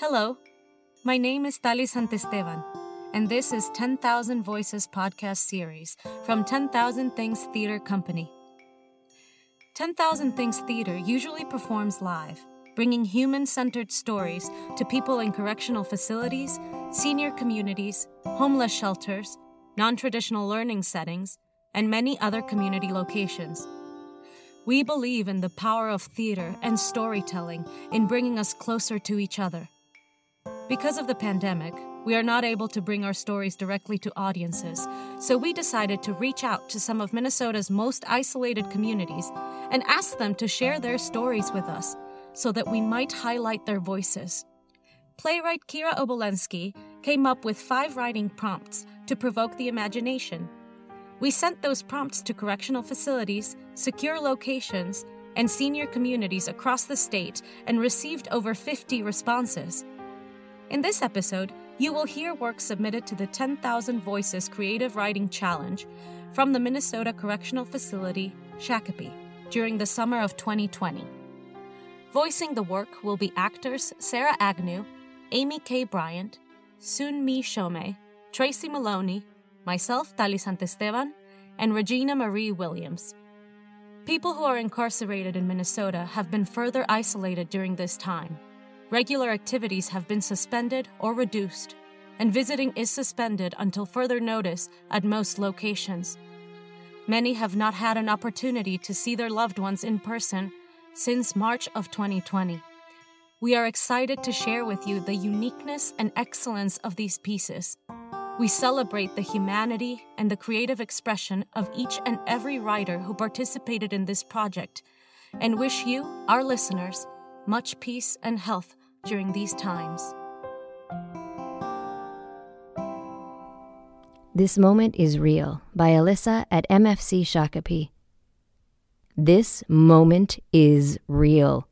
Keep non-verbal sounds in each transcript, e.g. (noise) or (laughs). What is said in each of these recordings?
Hello, my name is Tali Santesteban, and this is 10,000 Voices podcast series from 10,000 Things Theater Company. 10,000 Things Theater usually performs live, bringing human centered stories to people in correctional facilities, senior communities, homeless shelters, non traditional learning settings, and many other community locations. We believe in the power of theater and storytelling in bringing us closer to each other. Because of the pandemic, we are not able to bring our stories directly to audiences, so we decided to reach out to some of Minnesota's most isolated communities and ask them to share their stories with us so that we might highlight their voices. Playwright Kira Obolensky came up with five writing prompts to provoke the imagination. We sent those prompts to correctional facilities, secure locations, and senior communities across the state and received over 50 responses. In this episode, you will hear work submitted to the 10,000 Voices Creative Writing Challenge from the Minnesota Correctional Facility, Shakopee, during the summer of 2020. Voicing the work will be actors Sarah Agnew, Amy K. Bryant, Sun Mee Chomet, Tracy Maloney, myself, Tali Santesteban, and Regina Marie Williams. People who are incarcerated in Minnesota have been further isolated during this time. Regular activities have been suspended or reduced, and visiting is suspended until further notice at most locations. Many have not had an opportunity to see their loved ones in person since March of 2020. We are excited to share with you the uniqueness and excellence of these pieces. We celebrate the humanity and the creative expression of each and every writer who participated in this project and wish you, our listeners, much peace and health during these times. This Moment is Real by Alyssa at MFC Shakopee. This moment is real.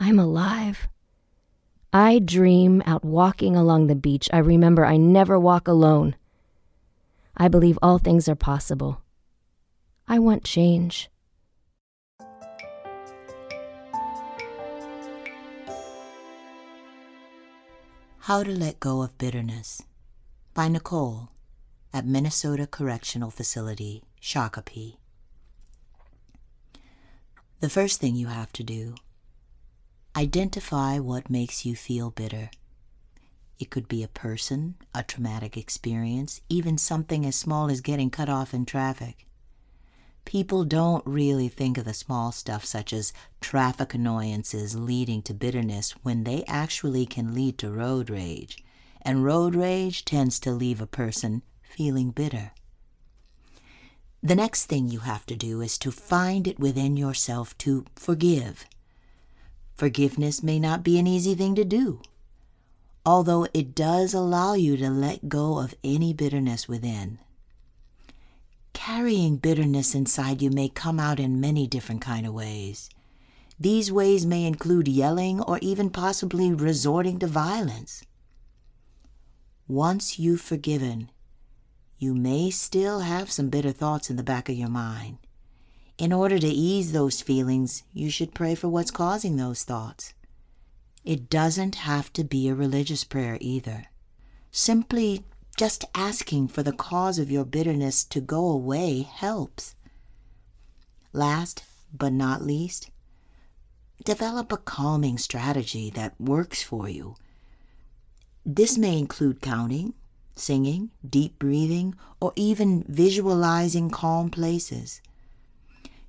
I'm alive. I dream out walking along the beach. I remember I never walk alone. I believe all things are possible. I want change. How to Let Go of Bitterness by Nicole at Minnesota Correctional Facility, Shakopee. The first thing you have to do identify what makes you feel bitter. It could be a person, a traumatic experience, even something as small as getting cut off in traffic. People don't really think of the small stuff such as traffic annoyances leading to bitterness when they actually can lead to road rage, and road rage tends to leave a person feeling bitter. The next thing you have to do is to find it within yourself to forgive. Forgiveness may not be an easy thing to do, although it does allow you to let go of any bitterness within carrying bitterness inside you may come out in many different kind of ways. These ways may include yelling or even possibly resorting to violence. Once you've forgiven, you may still have some bitter thoughts in the back of your mind. In order to ease those feelings, you should pray for what's causing those thoughts. It doesn't have to be a religious prayer either. Simply just asking for the cause of your bitterness to go away helps. Last but not least, develop a calming strategy that works for you. This may include counting, singing, deep breathing, or even visualizing calm places.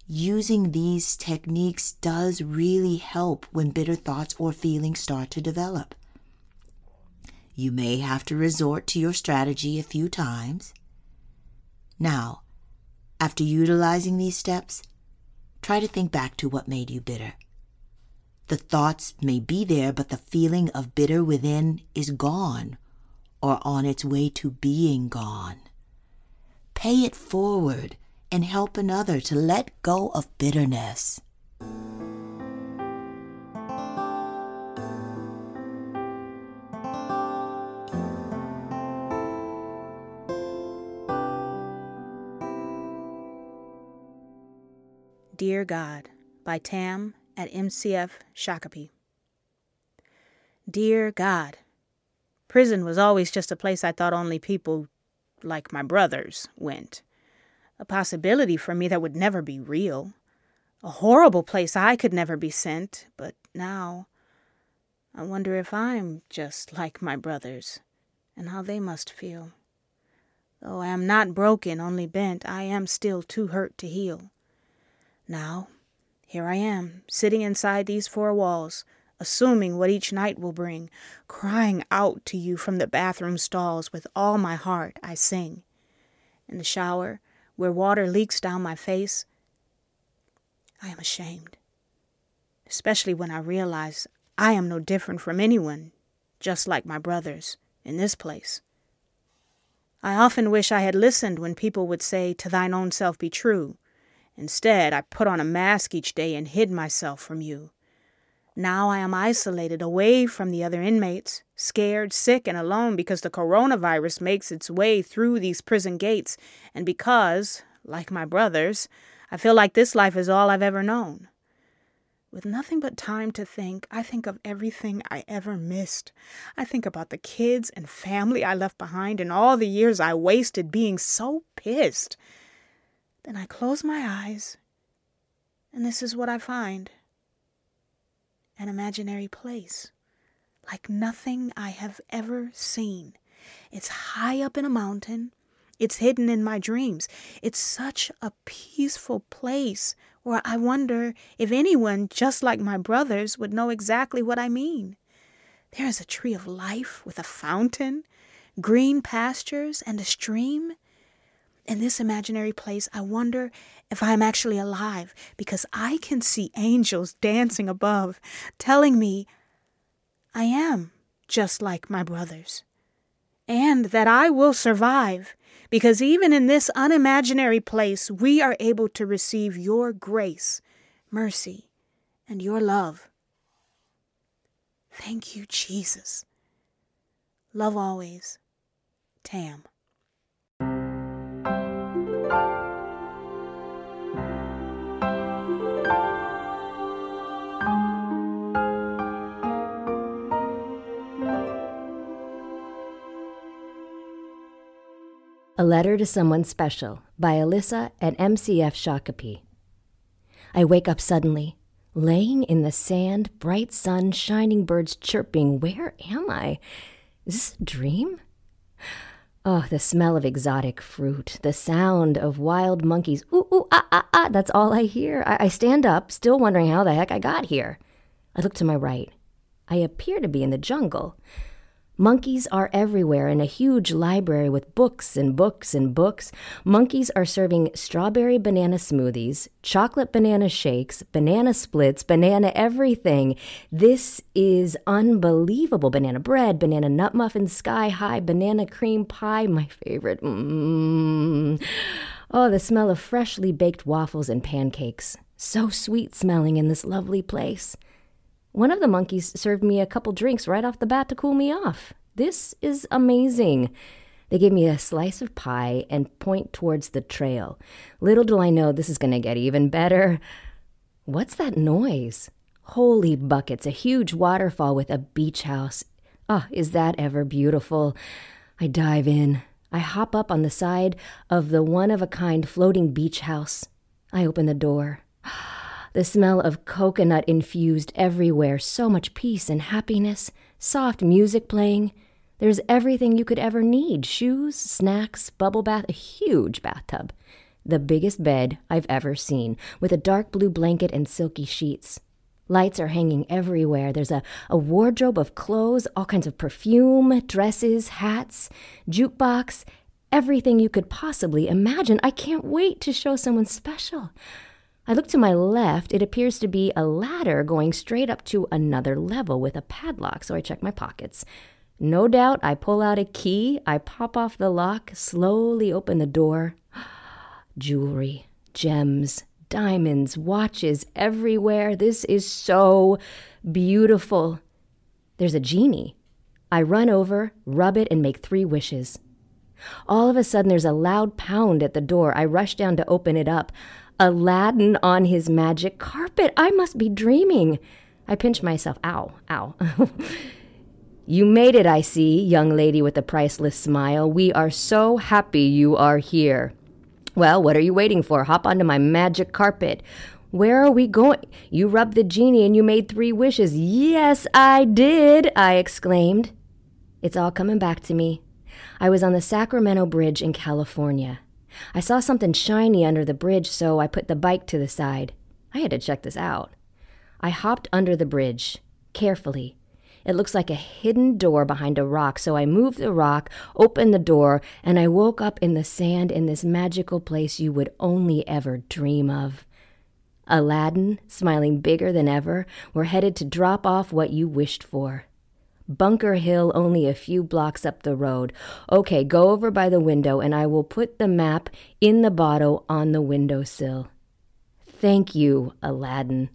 Using these techniques does really help when bitter thoughts or feelings start to develop. You may have to resort to your strategy a few times. Now, after utilizing these steps, try to think back to what made you bitter. The thoughts may be there, but the feeling of bitter within is gone or on its way to being gone. Pay it forward and help another to let go of bitterness. God by Tam at MCF Shakopee. Dear God, prison was always just a place I thought only people like my brothers went. A possibility for me that would never be real. A horrible place I could never be sent, but now I wonder if I'm just like my brothers and how they must feel. Though I am not broken, only bent, I am still too hurt to heal. Now, here I am, sitting inside these four walls, assuming what each night will bring, crying out to you from the bathroom stalls with all my heart I sing. In the shower, where water leaks down my face, I am ashamed, especially when I realize I am no different from anyone, just like my brothers, in this place. I often wish I had listened when people would say, To thine own self be true. Instead, I put on a mask each day and hid myself from you. Now I am isolated away from the other inmates, scared, sick, and alone because the coronavirus makes its way through these prison gates, and because, like my brothers, I feel like this life is all I've ever known. With nothing but time to think, I think of everything I ever missed. I think about the kids and family I left behind and all the years I wasted being so pissed. Then I close my eyes, and this is what I find an imaginary place, like nothing I have ever seen. It's high up in a mountain. It's hidden in my dreams. It's such a peaceful place where I wonder if anyone, just like my brothers, would know exactly what I mean. There is a tree of life with a fountain, green pastures, and a stream. In this imaginary place, I wonder if I am actually alive because I can see angels dancing above, telling me I am just like my brothers, and that I will survive because even in this unimaginary place, we are able to receive your grace, mercy, and your love. Thank you, Jesus. Love always. Tam. A Letter to Someone Special by Alyssa at MCF Shakopee. I wake up suddenly, laying in the sand, bright sun, shining birds chirping. Where am I? Is this a dream? Oh, the smell of exotic fruit, the sound of wild monkeys. Ooh, ooh, ah, ah, ah. That's all I hear. I, I stand up, still wondering how the heck I got here. I look to my right. I appear to be in the jungle. Monkeys are everywhere in a huge library with books and books and books. Monkeys are serving strawberry banana smoothies, chocolate banana shakes, banana splits, banana everything. This is unbelievable. Banana bread, banana nut muffins, sky high, banana cream pie, my favorite. Mm. Oh, the smell of freshly baked waffles and pancakes. So sweet smelling in this lovely place. One of the monkeys served me a couple drinks right off the bat to cool me off. This is amazing. They gave me a slice of pie and point towards the trail. Little do I know this is going to get even better. What's that noise? Holy buckets, a huge waterfall with a beach house. Ah, oh, is that ever beautiful? I dive in. I hop up on the side of the one of a kind floating beach house. I open the door. The smell of coconut infused everywhere, so much peace and happiness, soft music playing. There's everything you could ever need shoes, snacks, bubble bath, a huge bathtub. The biggest bed I've ever seen, with a dark blue blanket and silky sheets. Lights are hanging everywhere. There's a, a wardrobe of clothes, all kinds of perfume, dresses, hats, jukebox, everything you could possibly imagine. I can't wait to show someone special. I look to my left. It appears to be a ladder going straight up to another level with a padlock, so I check my pockets. No doubt I pull out a key, I pop off the lock, slowly open the door. (gasps) Jewelry, gems, diamonds, watches everywhere. This is so beautiful. There's a genie. I run over, rub it, and make three wishes. All of a sudden, there's a loud pound at the door. I rush down to open it up. Aladdin on his magic carpet. I must be dreaming. I pinch myself. Ow, ow. (laughs) You made it, I see, young lady with a priceless smile. We are so happy you are here. Well, what are you waiting for? Hop onto my magic carpet. Where are we going? You rubbed the genie and you made three wishes. Yes, I did, I exclaimed. It's all coming back to me. I was on the Sacramento Bridge in California. I saw something shiny under the bridge, so I put the bike to the side. I had to check this out. I hopped under the bridge, carefully. It looks like a hidden door behind a rock, so I moved the rock, opened the door, and I woke up in the sand in this magical place you would only ever dream of. Aladdin, smiling bigger than ever, were headed to drop off what you wished for. Bunker Hill only a few blocks up the road. Okay, go over by the window and I will put the map in the bottle on the windowsill. Thank you, Aladdin.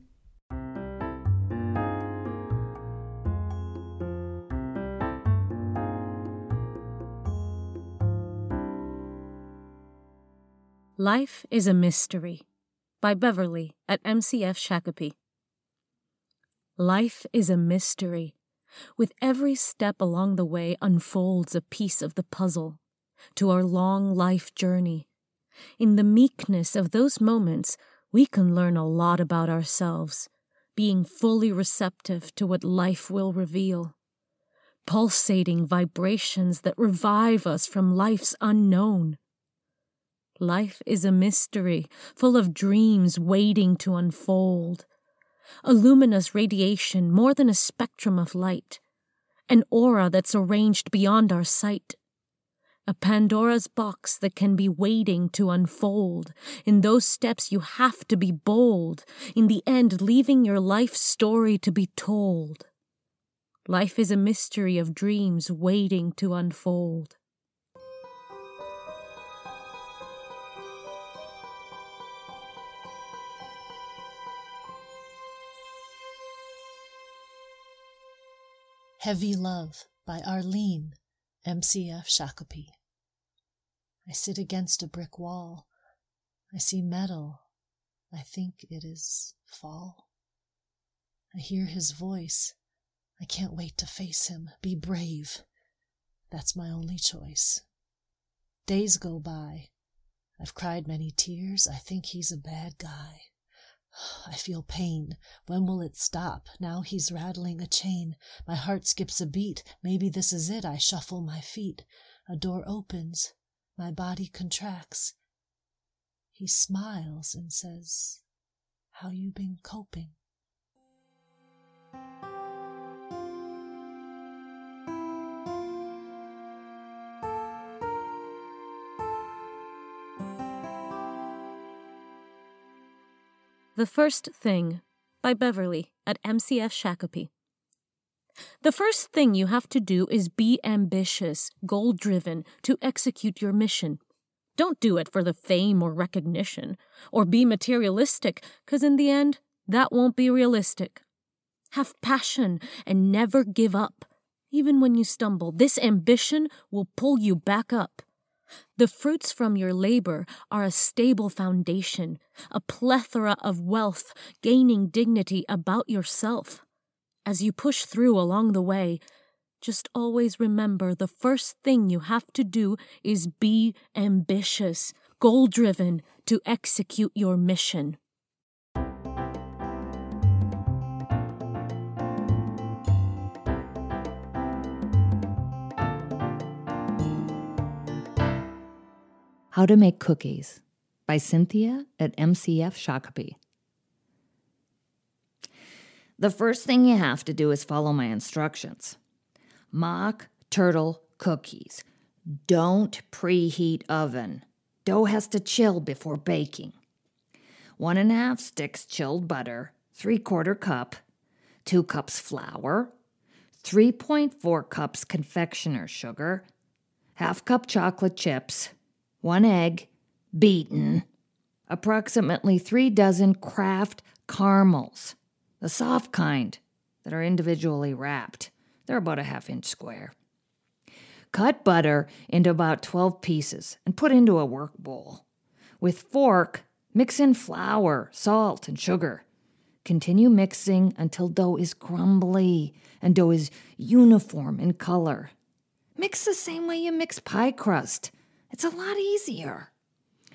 Life is a Mystery by Beverly at MCF Shakopee. Life is a mystery. With every step along the way unfolds a piece of the puzzle to our long life journey. In the meekness of those moments, we can learn a lot about ourselves, being fully receptive to what life will reveal. Pulsating vibrations that revive us from life's unknown Life is a mystery, full of dreams waiting to unfold. A luminous radiation more than a spectrum of light. An aura that's arranged beyond our sight. A Pandora's box that can be waiting to unfold. In those steps, you have to be bold. In the end, leaving your life story to be told. Life is a mystery of dreams waiting to unfold. Heavy Love by Arlene, MCF Shakopee. I sit against a brick wall. I see metal. I think it is fall. I hear his voice. I can't wait to face him. Be brave. That's my only choice. Days go by. I've cried many tears. I think he's a bad guy. I feel pain. When will it stop? Now he's rattling a chain. My heart skips a beat. Maybe this is it. I shuffle my feet. A door opens. My body contracts. He smiles and says, How you been coping? The First Thing by Beverly at MCF Shakopee. The first thing you have to do is be ambitious, goal driven to execute your mission. Don't do it for the fame or recognition, or be materialistic, because in the end, that won't be realistic. Have passion and never give up. Even when you stumble, this ambition will pull you back up. The fruits from your labor are a stable foundation, a plethora of wealth, gaining dignity about yourself. As you push through along the way, just always remember the first thing you have to do is be ambitious, goal driven to execute your mission. How to Make Cookies by Cynthia at MCF Shakopee. The first thing you have to do is follow my instructions. Mock turtle cookies. Don't preheat oven. Dough has to chill before baking. One and a half sticks chilled butter, three quarter cup, two cups flour, 3.4 cups confectioner sugar, half cup chocolate chips, one egg, beaten, approximately three dozen Kraft caramels, the soft kind that are individually wrapped. They're about a half inch square. Cut butter into about 12 pieces and put into a work bowl. With fork, mix in flour, salt, and sugar. Continue mixing until dough is crumbly and dough is uniform in color. Mix the same way you mix pie crust. It's a lot easier.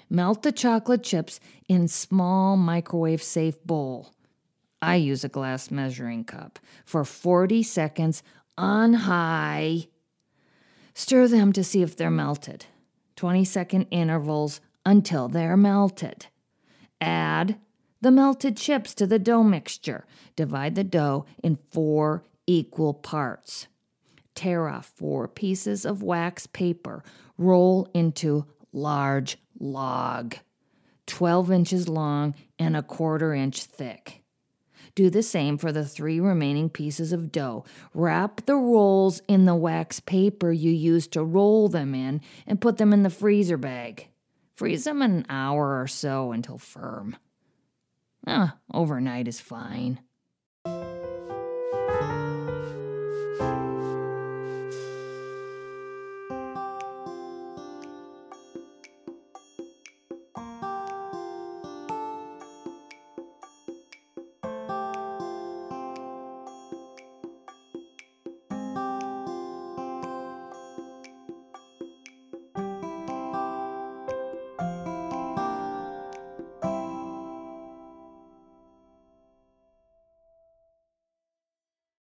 Melt the chocolate chips in small microwave safe bowl. I use a glass measuring cup for 40 seconds on high. Stir them to see if they're melted. 20 second intervals until they're melted. Add the melted chips to the dough mixture. Divide the dough in four equal parts. Tear off four pieces of wax paper. Roll into large log, 12 inches long and a quarter inch thick. Do the same for the three remaining pieces of dough. Wrap the rolls in the wax paper you used to roll them in and put them in the freezer bag. Freeze them an hour or so until firm. Ah, overnight is fine.